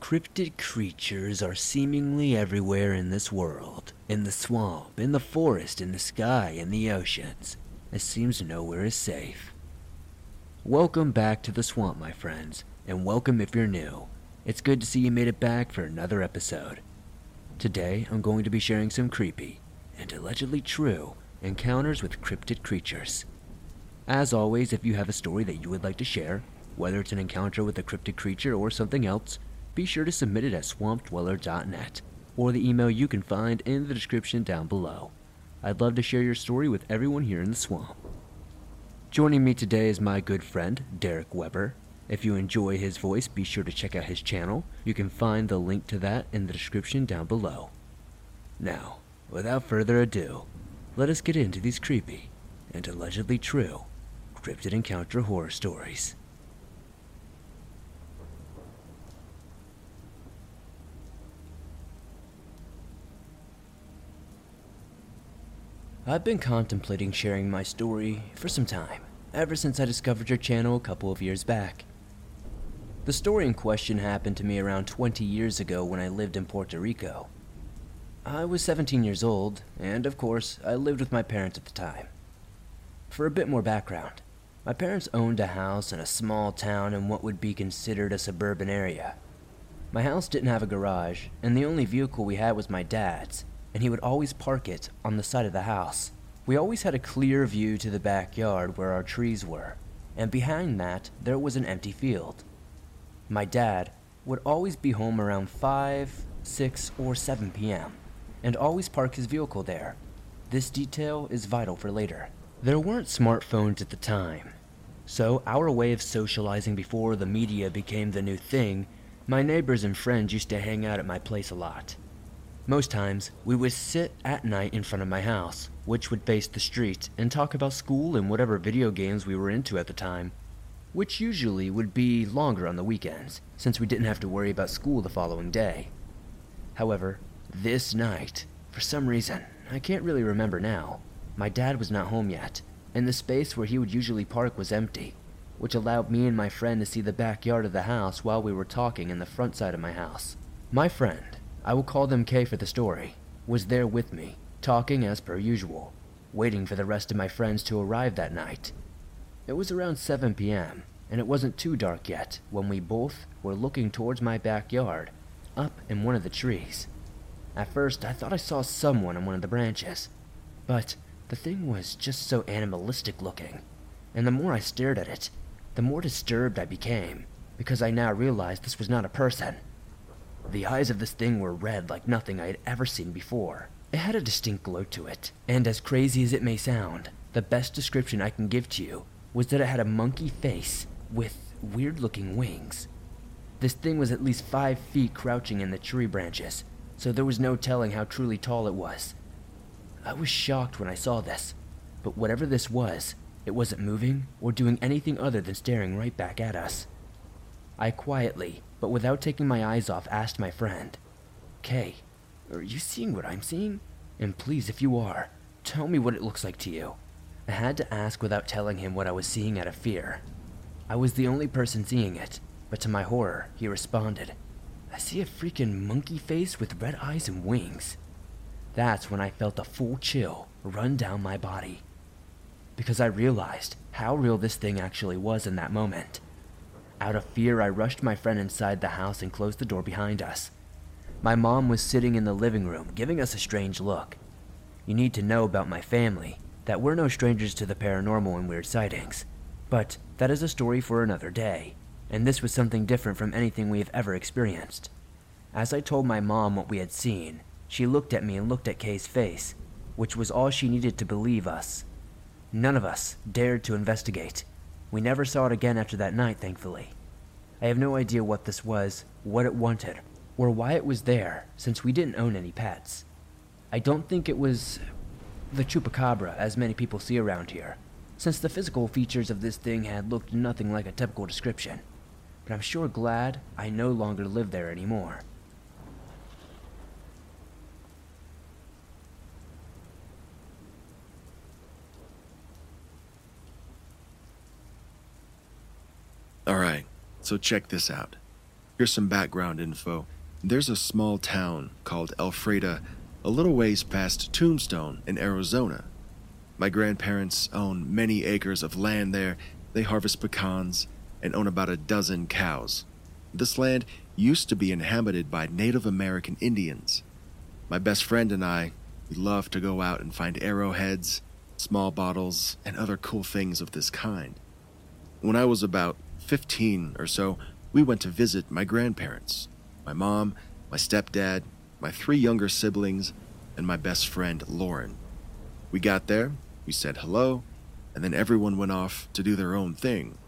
Cryptid creatures are seemingly everywhere in this world in the swamp, in the forest, in the sky, in the oceans. It seems nowhere is safe. Welcome back to the swamp, my friends, and welcome if you're new. It's good to see you made it back for another episode. Today, I'm going to be sharing some creepy and allegedly true encounters with cryptid creatures. As always, if you have a story that you would like to share, whether it's an encounter with a cryptid creature or something else, be sure to submit it at swampdweller.net or the email you can find in the description down below. I'd love to share your story with everyone here in the swamp. Joining me today is my good friend, Derek Weber. If you enjoy his voice, be sure to check out his channel. You can find the link to that in the description down below. Now, without further ado, let us get into these creepy and allegedly true cryptid encounter horror stories. I've been contemplating sharing my story for some time, ever since I discovered your channel a couple of years back. The story in question happened to me around 20 years ago when I lived in Puerto Rico. I was 17 years old, and of course, I lived with my parents at the time. For a bit more background, my parents owned a house in a small town in what would be considered a suburban area. My house didn't have a garage, and the only vehicle we had was my dad's, and he would always park it on the side of the house. We always had a clear view to the backyard where our trees were, and behind that there was an empty field. My dad would always be home around 5, 6, or 7 p.m., and always park his vehicle there. This detail is vital for later. There weren't smartphones at the time, so our way of socializing before the media became the new thing, my neighbors and friends used to hang out at my place a lot. Most times, we would sit at night in front of my house, which would face the street, and talk about school and whatever video games we were into at the time, which usually would be longer on the weekends, since we didn't have to worry about school the following day. However, this night, for some reason, I can't really remember now, my dad was not home yet, and the space where he would usually park was empty, which allowed me and my friend to see the backyard of the house while we were talking in the front side of my house. My friend, I will call them K for the story, was there with me, talking as per usual, waiting for the rest of my friends to arrive that night. It was around 7 p.m., and it wasn't too dark yet when we both were looking towards my backyard, up in one of the trees. At first, I thought I saw someone on one of the branches, but the thing was just so animalistic looking, and the more I stared at it, the more disturbed I became, because I now realized this was not a person. The eyes of this thing were red like nothing I had ever seen before. It had a distinct glow to it, and as crazy as it may sound, the best description I can give to you was that it had a monkey face with weird looking wings. This thing was at least five feet crouching in the tree branches, so there was no telling how truly tall it was. I was shocked when I saw this, but whatever this was, it wasn't moving or doing anything other than staring right back at us. I quietly, but without taking my eyes off, asked my friend, Kay, are you seeing what I'm seeing? And please, if you are, tell me what it looks like to you. I had to ask without telling him what I was seeing out of fear. I was the only person seeing it, but to my horror, he responded, I see a freaking monkey face with red eyes and wings. That's when I felt a full chill run down my body. Because I realized how real this thing actually was in that moment. Out of fear, I rushed my friend inside the house and closed the door behind us. My mom was sitting in the living room, giving us a strange look. You need to know about my family that we're no strangers to the paranormal and weird sightings. But that is a story for another day, and this was something different from anything we have ever experienced. As I told my mom what we had seen, she looked at me and looked at Kay's face, which was all she needed to believe us. None of us dared to investigate. We never saw it again after that night, thankfully. I have no idea what this was, what it wanted, or why it was there, since we didn't own any pets. I don't think it was the chupacabra, as many people see around here, since the physical features of this thing had looked nothing like a typical description. But I'm sure glad I no longer live there anymore. Alright, so check this out. Here's some background info. There's a small town called Elfrida, a little ways past Tombstone in Arizona. My grandparents own many acres of land there. They harvest pecans and own about a dozen cows. This land used to be inhabited by Native American Indians. My best friend and I, we love to go out and find arrowheads, small bottles, and other cool things of this kind. When I was about 15 or so, we went to visit my grandparents my mom, my stepdad, my three younger siblings, and my best friend Lauren. We got there, we said hello, and then everyone went off to do their own thing.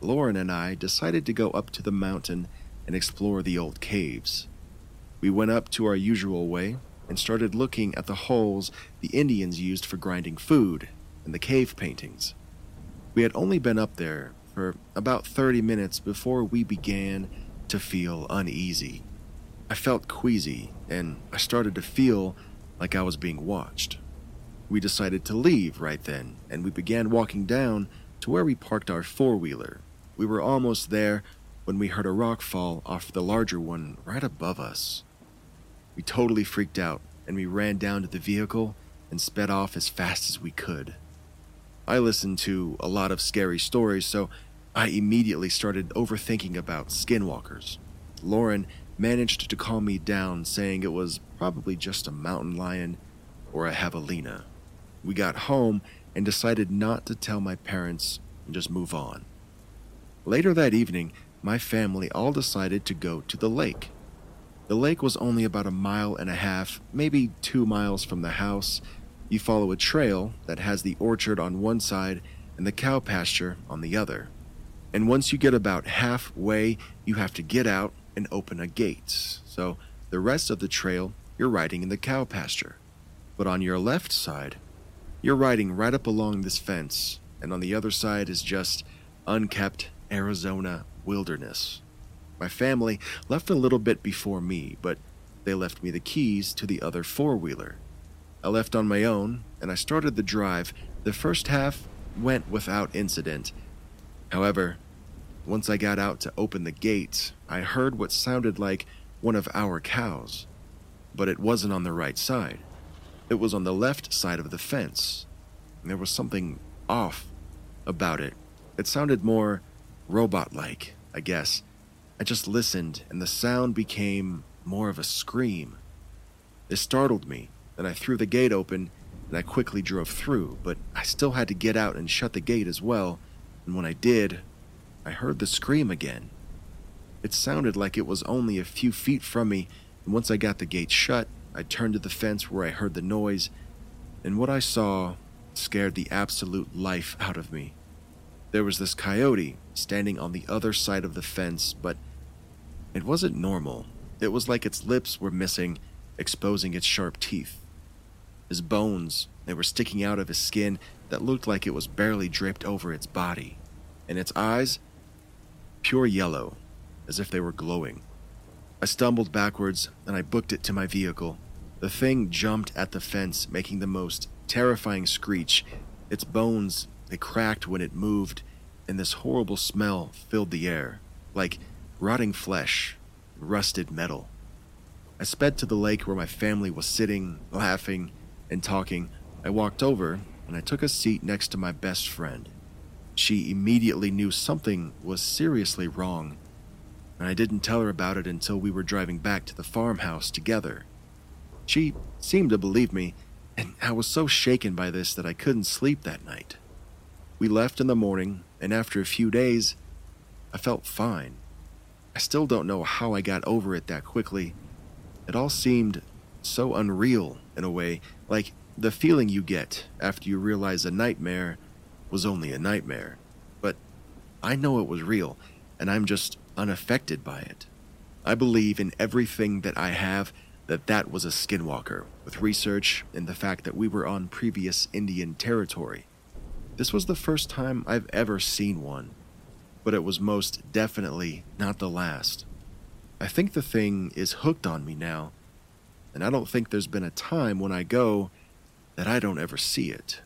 Lauren and I decided to go up to the mountain and explore the old caves. We went up to our usual way and started looking at the holes the Indians used for grinding food and the cave paintings. We had only been up there for about 30 minutes before we began to feel uneasy. I felt queasy and I started to feel like I was being watched. We decided to leave right then and we began walking down to where we parked our four wheeler. We were almost there when we heard a rock fall off the larger one right above us. We totally freaked out and we ran down to the vehicle and sped off as fast as we could. I listened to a lot of scary stories, so I immediately started overthinking about skinwalkers. Lauren managed to calm me down, saying it was probably just a mountain lion or a javelina. We got home and decided not to tell my parents and just move on. Later that evening, my family all decided to go to the lake. The lake was only about a mile and a half, maybe two miles from the house. You follow a trail that has the orchard on one side and the cow pasture on the other. And once you get about halfway, you have to get out and open a gate. So the rest of the trail, you're riding in the cow pasture. But on your left side, you're riding right up along this fence, and on the other side is just unkept Arizona wilderness. My family left a little bit before me, but they left me the keys to the other four wheeler. I left on my own, and I started the drive. The first half went without incident. However, once I got out to open the gate, I heard what sounded like one of our cows, but it wasn't on the right side. It was on the left side of the fence. There was something off about it. It sounded more robot like, I guess. I just listened, and the sound became more of a scream. It startled me, and I threw the gate open and I quickly drove through, but I still had to get out and shut the gate as well, and when I did, I heard the scream again. It sounded like it was only a few feet from me, and once I got the gate shut, I turned to the fence where I heard the noise, and what I saw scared the absolute life out of me. There was this coyote standing on the other side of the fence, but it wasn't normal. It was like its lips were missing, exposing its sharp teeth. His bones, they were sticking out of his skin that looked like it was barely draped over its body, and its eyes, pure yellow, as if they were glowing. I stumbled backwards and I booked it to my vehicle. The thing jumped at the fence, making the most terrifying screech. Its bones they cracked when it moved, and this horrible smell filled the air, like rotting flesh, rusted metal. I sped to the lake where my family was sitting, laughing, and talking. I walked over and I took a seat next to my best friend. She immediately knew something was seriously wrong, and I didn't tell her about it until we were driving back to the farmhouse together. She seemed to believe me, and I was so shaken by this that I couldn't sleep that night. We left in the morning, and after a few days, I felt fine. I still don't know how I got over it that quickly. It all seemed so unreal in a way, like the feeling you get after you realize a nightmare was only a nightmare. But I know it was real, and I'm just unaffected by it. I believe in everything that I have that that was a skinwalker, with research and the fact that we were on previous Indian territory. This was the first time I've ever seen one, but it was most definitely not the last. I think the thing is hooked on me now, and I don't think there's been a time when I go that I don't ever see it.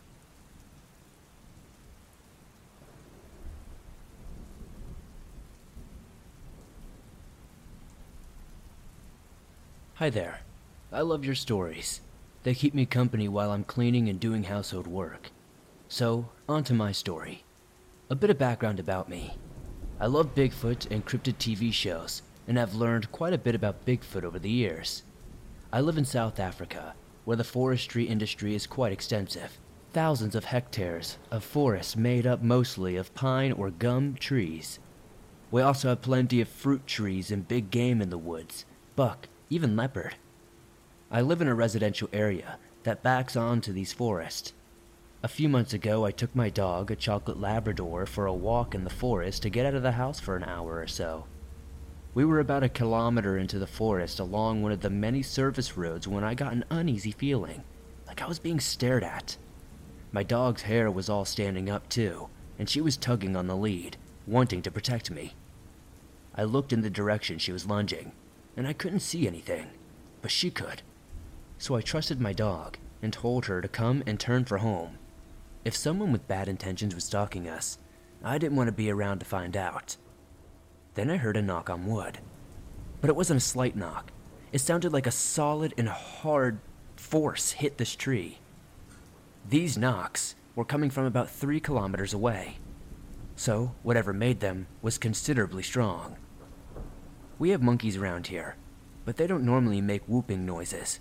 Hi there. I love your stories. They keep me company while I'm cleaning and doing household work. So, on to my story. A bit of background about me. I love Bigfoot and cryptid TV shows, and have learned quite a bit about Bigfoot over the years. I live in South Africa, where the forestry industry is quite extensive. Thousands of hectares of forests made up mostly of pine or gum trees. We also have plenty of fruit trees and big game in the woods, buck, even leopard. I live in a residential area that backs onto these forests. A few months ago, I took my dog, a chocolate Labrador, for a walk in the forest to get out of the house for an hour or so. We were about a kilometer into the forest along one of the many service roads when I got an uneasy feeling, like I was being stared at. My dog's hair was all standing up too, and she was tugging on the lead, wanting to protect me. I looked in the direction she was lunging, and I couldn't see anything, but she could. So I trusted my dog and told her to come and turn for home. If someone with bad intentions was stalking us, I didn't want to be around to find out. Then I heard a knock on wood. But it wasn't a slight knock. It sounded like a solid and hard force hit this tree. These knocks were coming from about three kilometers away. So, whatever made them was considerably strong. We have monkeys around here, but they don't normally make whooping noises.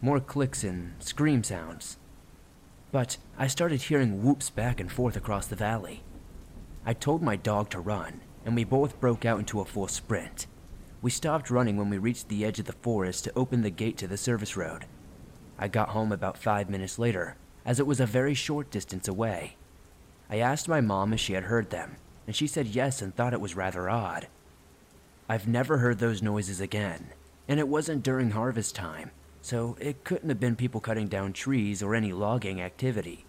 More clicks and scream sounds. But I started hearing whoops back and forth across the valley. I told my dog to run, and we both broke out into a full sprint. We stopped running when we reached the edge of the forest to open the gate to the service road. I got home about five minutes later, as it was a very short distance away. I asked my mom if she had heard them, and she said yes and thought it was rather odd. I've never heard those noises again, and it wasn't during harvest time, so it couldn't have been people cutting down trees or any logging activity.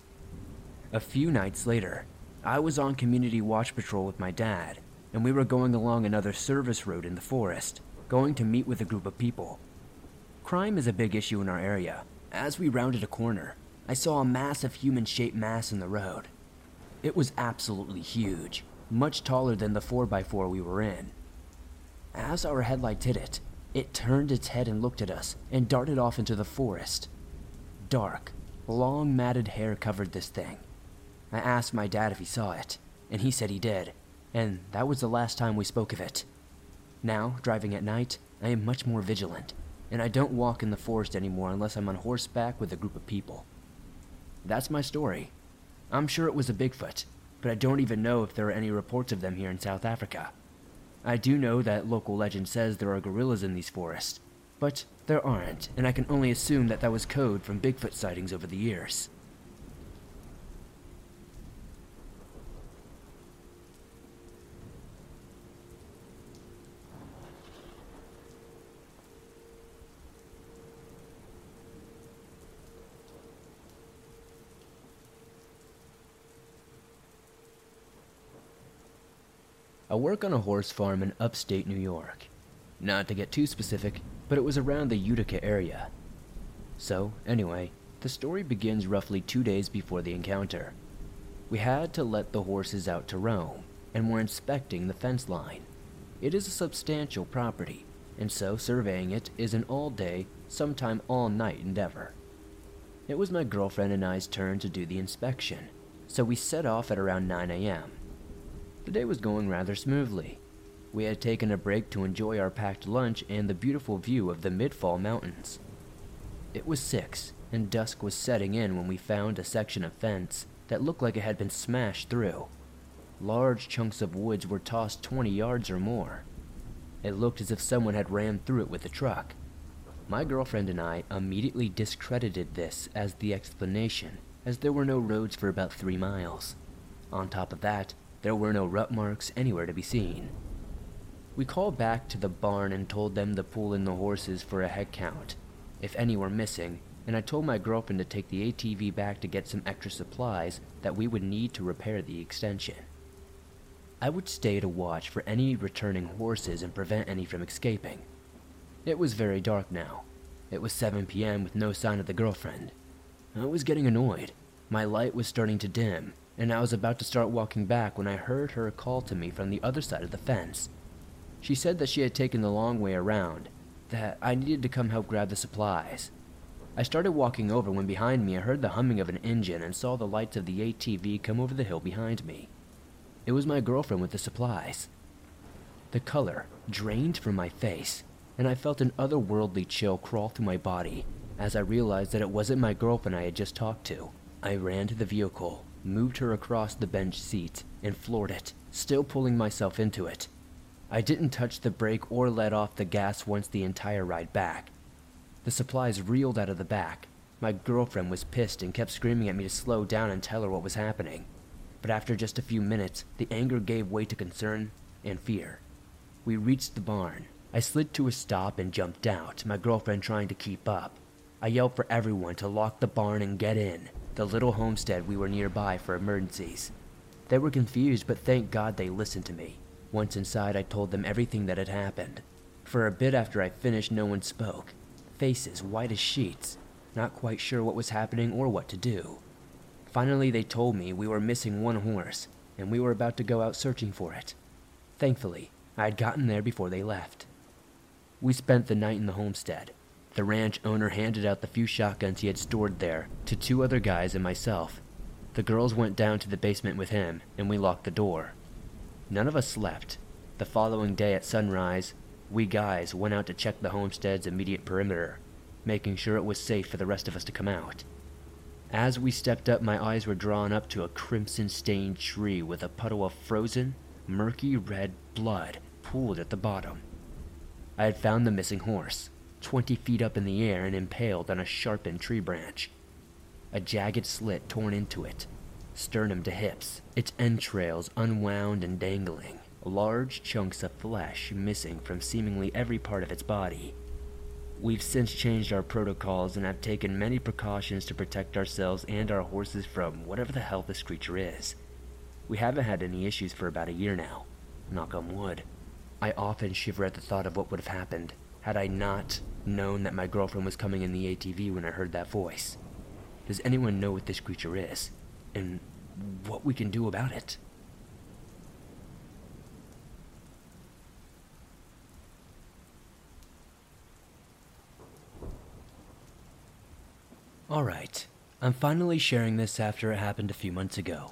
A few nights later, I was on community watch patrol with my dad, and we were going along another service road in the forest, going to meet with a group of people. Crime is a big issue in our area. As we rounded a corner, I saw a massive human shaped mass in the road. It was absolutely huge, much taller than the 4x4 we were in. As our headlights hit it, it turned its head and looked at us and darted off into the forest. Dark, long matted hair covered this thing. I asked my dad if he saw it, and he said he did, and that was the last time we spoke of it. Now, driving at night, I am much more vigilant, and I don't walk in the forest anymore unless I'm on horseback with a group of people. That's my story. I'm sure it was a Bigfoot, but I don't even know if there are any reports of them here in South Africa. I do know that local legend says there are gorillas in these forests, but there aren't, and I can only assume that that was code from Bigfoot sightings over the years. Work on a horse farm in upstate New York. Not to get too specific, but it was around the Utica area. So, anyway, the story begins roughly two days before the encounter. We had to let the horses out to roam, and were inspecting the fence line. It is a substantial property, and so surveying it is an all day, sometime all night endeavor. It was my girlfriend and I's turn to do the inspection, so we set off at around 9 a.m. The day was going rather smoothly. We had taken a break to enjoy our packed lunch and the beautiful view of the mid-fall mountains. It was six, and dusk was setting in when we found a section of fence that looked like it had been smashed through. Large chunks of woods were tossed 20 yards or more. It looked as if someone had rammed through it with a truck. My girlfriend and I immediately discredited this as the explanation, as there were no roads for about three miles. On top of that, there were no rut marks anywhere to be seen. We called back to the barn and told them to pull in the horses for a head count, if any were missing, and I told my girlfriend to take the ATV back to get some extra supplies that we would need to repair the extension. I would stay to watch for any returning horses and prevent any from escaping. It was very dark now. It was 7 p.m. with no sign of the girlfriend. I was getting annoyed. My light was starting to dim, and I was about to start walking back when I heard her call to me from the other side of the fence. She said that she had taken the long way around, that I needed to come help grab the supplies. I started walking over when behind me I heard the humming of an engine and saw the lights of the ATV come over the hill behind me. It was my girlfriend with the supplies. The color drained from my face, and I felt an otherworldly chill crawl through my body as I realized that it wasn't my girlfriend I had just talked to. I ran to the vehicle, moved her across the bench seat, and floored it, still pulling myself into it. I didn't touch the brake or let off the gas once the entire ride back. The supplies reeled out of the back. My girlfriend was pissed and kept screaming at me to slow down and tell her what was happening. But after just a few minutes, the anger gave way to concern and fear. We reached the barn. I slid to a stop and jumped out, my girlfriend trying to keep up. I yelled for everyone to lock the barn and get in, the little homestead we were nearby for emergencies. They were confused, but thank God they listened to me. Once inside, I told them everything that had happened. For a bit after I finished, no one spoke. Faces white as sheets, not quite sure what was happening or what to do. Finally, they told me we were missing one horse, and we were about to go out searching for it. Thankfully, I had gotten there before they left. We spent the night in the homestead. The ranch owner handed out the few shotguns he had stored there to two other guys and myself. The girls went down to the basement with him, and we locked the door. None of us slept. The following day at sunrise, we guys went out to check the homestead's immediate perimeter, making sure it was safe for the rest of us to come out. As we stepped up, my eyes were drawn up to a crimson stained tree with a puddle of frozen, murky red blood pooled at the bottom. I had found the missing horse, twenty feet up in the air and impaled on a sharpened tree branch. A jagged slit torn into it, sternum to hips, its entrails unwound and dangling, large chunks of flesh missing from seemingly every part of its body. We've since changed our protocols and have taken many precautions to protect ourselves and our horses from whatever the hell this creature is. We haven't had any issues for about a year now. Knock on wood. I often shiver at the thought of what would have happened had I not known that my girlfriend was coming in the ATV when I heard that voice. Does anyone know what this creature is? And what we can do about it? Alright, I'm finally sharing this after it happened a few months ago.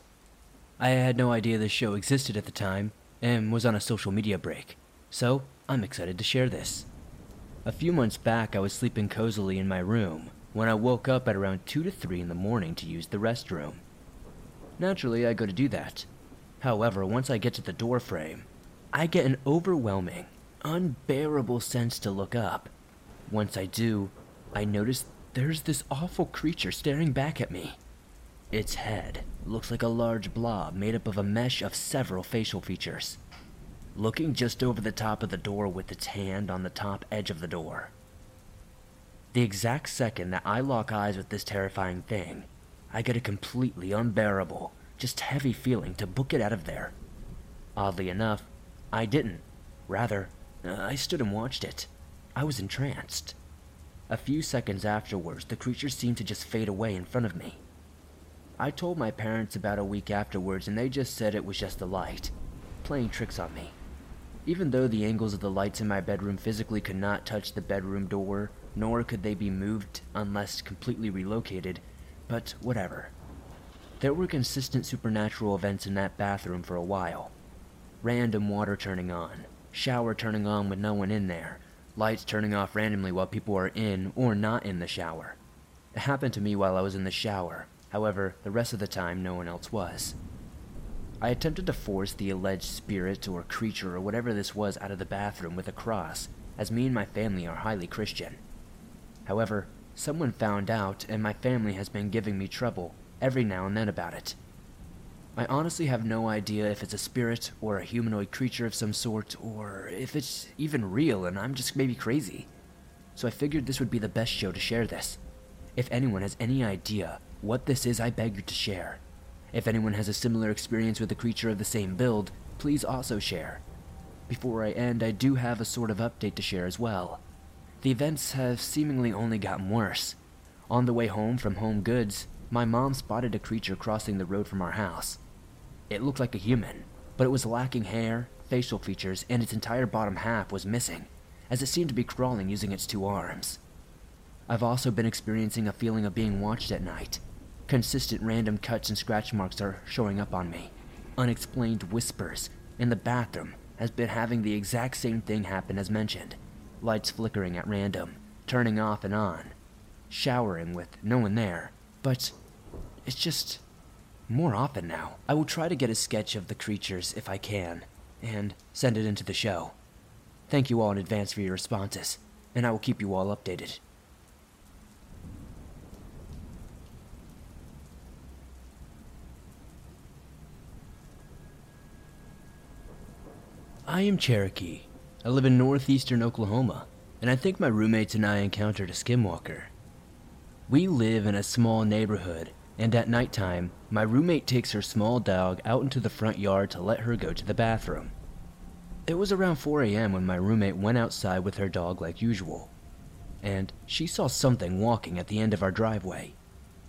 I had no idea this show existed at the time and was on a social media break, so I'm excited to share this. A few months back, I was sleeping cozily in my room when I woke up at around 2 to 3 in the morning to use the restroom. Naturally, I go to do that. However, once I get to the door frame, I get an overwhelming, unbearable sense to look up. Once I do, I notice there's this awful creature staring back at me. Its head looks like a large blob made up of a mesh of several facial features. Looking just over the top of the door with its hand on the top edge of the door. The exact second that I lock eyes with this terrifying thing, I get a completely unbearable, just heavy feeling to book it out of there. Oddly enough, I didn't. Rather, I stood and watched it. I was entranced. A few seconds afterwards, the creature seemed to just fade away in front of me. I told my parents about a week afterwards, and they just said it was just the light, playing tricks on me. Even though the angles of the lights in my bedroom physically could not touch the bedroom door, nor could they be moved unless completely relocated, but whatever. There were consistent supernatural events in that bathroom for a while. Random water turning on, shower turning on with no one in there, lights turning off randomly while people are in or not in the shower. It happened to me while I was in the shower, however, the rest of the time no one else was. I attempted to force the alleged spirit or creature or whatever this was out of the bathroom with a cross, as me and my family are highly Christian. However, someone found out, and my family has been giving me trouble every now and then about it. I honestly have no idea if it's a spirit or a humanoid creature of some sort, or if it's even real and I'm just maybe crazy. So I figured this would be the best show to share this. If anyone has any idea what this is, I beg you to share. If anyone has a similar experience with a creature of the same build, please also share. Before I end, I do have a sort of update to share as well. The events have seemingly only gotten worse. On the way home from Home Goods, my mom spotted a creature crossing the road from our house. It looked like a human, but it was lacking hair, facial features, and its entire bottom half was missing, as it seemed to be crawling using its two arms. I've also been experiencing a feeling of being watched at night. Consistent random cuts and scratch marks are showing up on me. Unexplained whispers, and the bathroom has been having the exact same thing happen as mentioned. Lights flickering at random, turning off and on. Showering with no one there, but it's just more often now. I will try to get a sketch of the creatures if I can, and send it into the show. Thank you all in advance for your responses, and I will keep you all updated. I am Cherokee. I live in northeastern Oklahoma, and I think my roommates and I encountered a skinwalker. We live in a small neighborhood, and at nighttime, my roommate takes her small dog out into the front yard to let her go to the bathroom. It was around 4 a.m. when my roommate went outside with her dog like usual, and she saw something walking at the end of our driveway,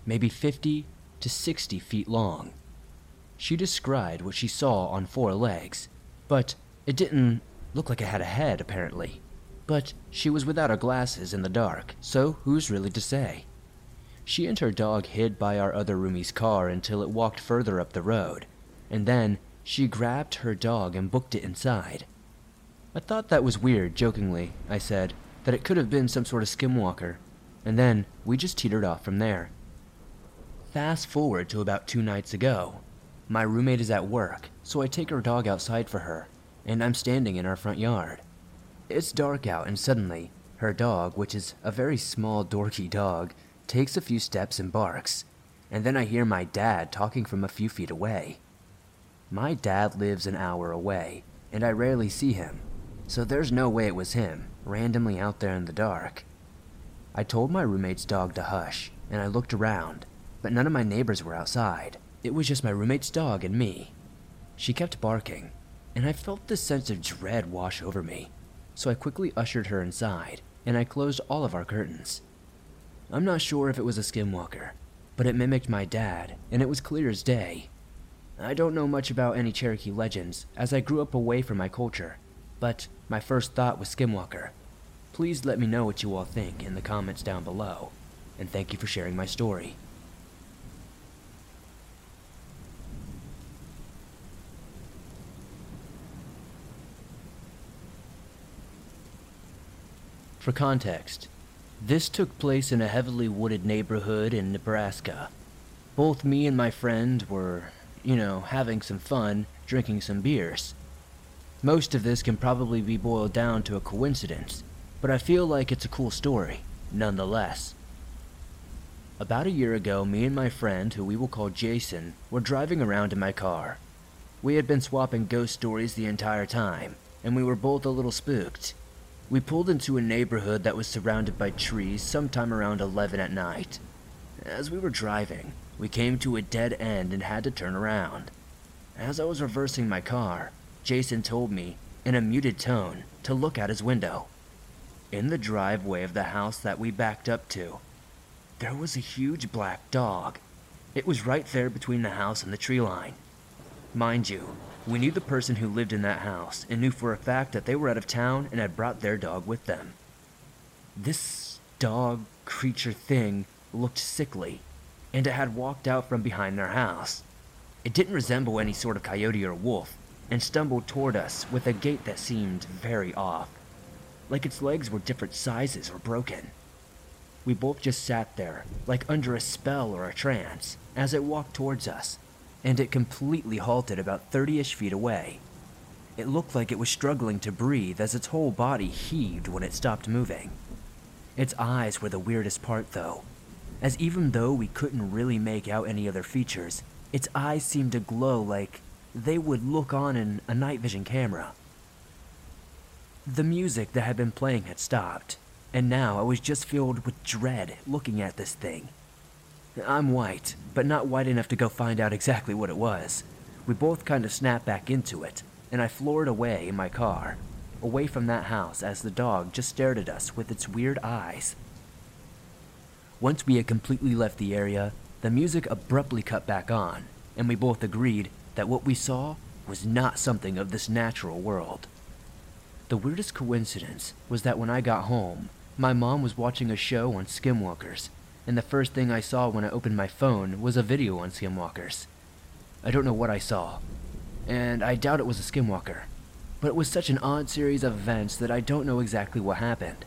maybe 50 to 60 feet long. She described what she saw on four legs, but it didn't look like it had a head, apparently. But she was without her glasses in the dark, so who's really to say? She and her dog hid by our other roomie's car until it walked further up the road, and then she grabbed her dog and booked it inside. I thought that was weird, jokingly, I said, that it could have been some sort of skinwalker, and then we just teetered off from there. Fast forward to about two nights ago. My roommate is at work, so I take her dog outside for her, and I'm standing in our front yard. It's dark out, and suddenly, her dog, which is a very small, dorky dog, takes a few steps and barks, and then I hear my dad talking from a few feet away. My dad lives an hour away, and I rarely see him, so there's no way it was him, randomly out there in the dark. I told my roommate's dog to hush, and I looked around, but none of my neighbors were outside. It was just my roommate's dog and me. She kept barking, and I felt this sense of dread wash over me, so I quickly ushered her inside, and I closed all of our curtains. I'm not sure if it was a skinwalker, but it mimicked my dad, and it was clear as day. I don't know much about any Cherokee legends, as I grew up away from my culture, but my first thought was skinwalker. Please let me know what you all think in the comments down below, and thank you for sharing my story. For context, this took place in a heavily wooded neighborhood in Nebraska. Both me and my friend were, you know, having some fun, drinking some beers. Most of this can probably be boiled down to a coincidence, but I feel like it's a cool story, nonetheless. About a year ago, me and my friend, who we will call Jason, were driving around in my car. We had been swapping ghost stories the entire time, and we were both a little spooked. We pulled into a neighborhood that was surrounded by trees sometime around 11 at night. As we were driving, we came to a dead end and had to turn around. As I was reversing my car, Jason told me, in a muted tone, to look out his window. In the driveway of the house that we backed up to, there was a huge black dog. It was right there between the house and the tree line. Mind you, we knew the person who lived in that house and knew for a fact that they were out of town and had brought their dog with them. This dog creature thing looked sickly, and it had walked out from behind their house. It didn't resemble any sort of coyote or wolf, and stumbled toward us with a gait that seemed very off, like its legs were different sizes or broken. We both just sat there, like under a spell or a trance, as it walked towards us, and it completely halted about 30 ish feet away. It looked like it was struggling to breathe as its whole body heaved when it stopped moving. Its eyes were the weirdest part, though, as even though we couldn't really make out any other features, its eyes seemed to glow like they would look on in a night vision camera. The music that had been playing had stopped, and now I was just filled with dread looking at this thing. I'm white, but not white enough to go find out exactly what it was. We both kind of snapped back into it, and I floored away in my car, away from that house as the dog just stared at us with its weird eyes. Once we had completely left the area, the music abruptly cut back on, and we both agreed that what we saw was not something of this natural world. The weirdest coincidence was that when I got home, my mom was watching a show on skinwalkers, and the first thing I saw when I opened my phone was a video on skinwalkers. I don't know what I saw, and I doubt it was a skinwalker, but it was such an odd series of events that I don't know exactly what happened.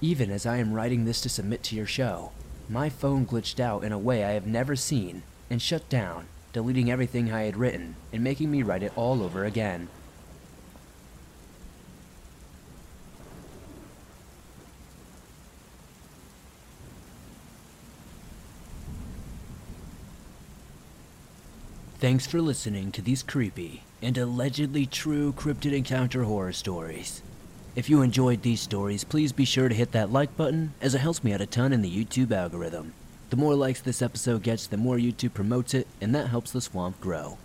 Even as I am writing this to submit to your show, my phone glitched out in a way I have never seen and shut down, deleting everything I had written and making me write it all over again. Thanks for listening to these creepy and allegedly true cryptid encounter horror stories. If you enjoyed these stories, please be sure to hit that like button as it helps me out a ton in the YouTube algorithm. The more likes this episode gets, the more YouTube promotes it, and that helps the swamp grow.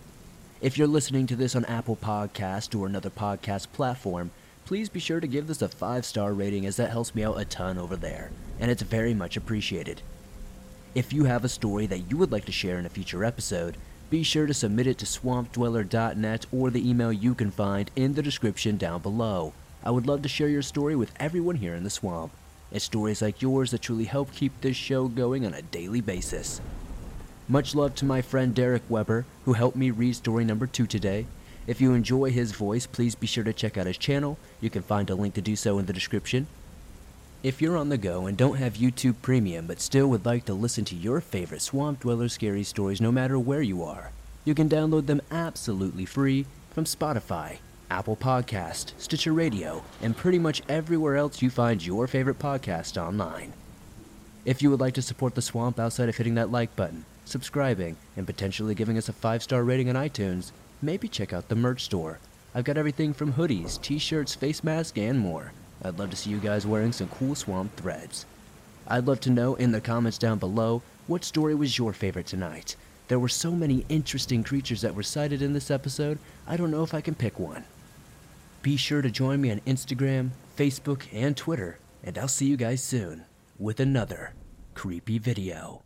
If you're listening to this on Apple Podcast or another podcast platform, please be sure to give this a 5-star rating as that helps me out a ton over there, and it's very much appreciated. If you have a story that you would like to share in a future episode, be sure to submit it to swampdweller.net or the email you can find in the description down below. I would love to share your story with everyone here in the swamp. It's stories like yours that truly help keep this show going on a daily basis. Much love to my friend Derek Weber, who helped me read story number two today. If you enjoy his voice, please be sure to check out his channel. You can find a link to do so in the description. If you're on the go and don't have YouTube Premium but still would like to listen to your favorite Swamp Dweller scary stories no matter where you are, you can download them absolutely free from Spotify, Apple Podcast, Stitcher Radio, and pretty much everywhere else you find your favorite podcast online. If you would like to support the Swamp outside of hitting that like button, subscribing, and potentially giving us a 5-star rating on iTunes, maybe check out the merch store. I've got everything from hoodies, t-shirts, face masks, and more. I'd love to see you guys wearing some cool swamp threads. I'd love to know in the comments down below what story was your favorite tonight. There were so many interesting creatures that were sighted in this episode, I don't know if I can pick one. Be sure to join me on Instagram, Facebook, and Twitter, and I'll see you guys soon with another creepy video.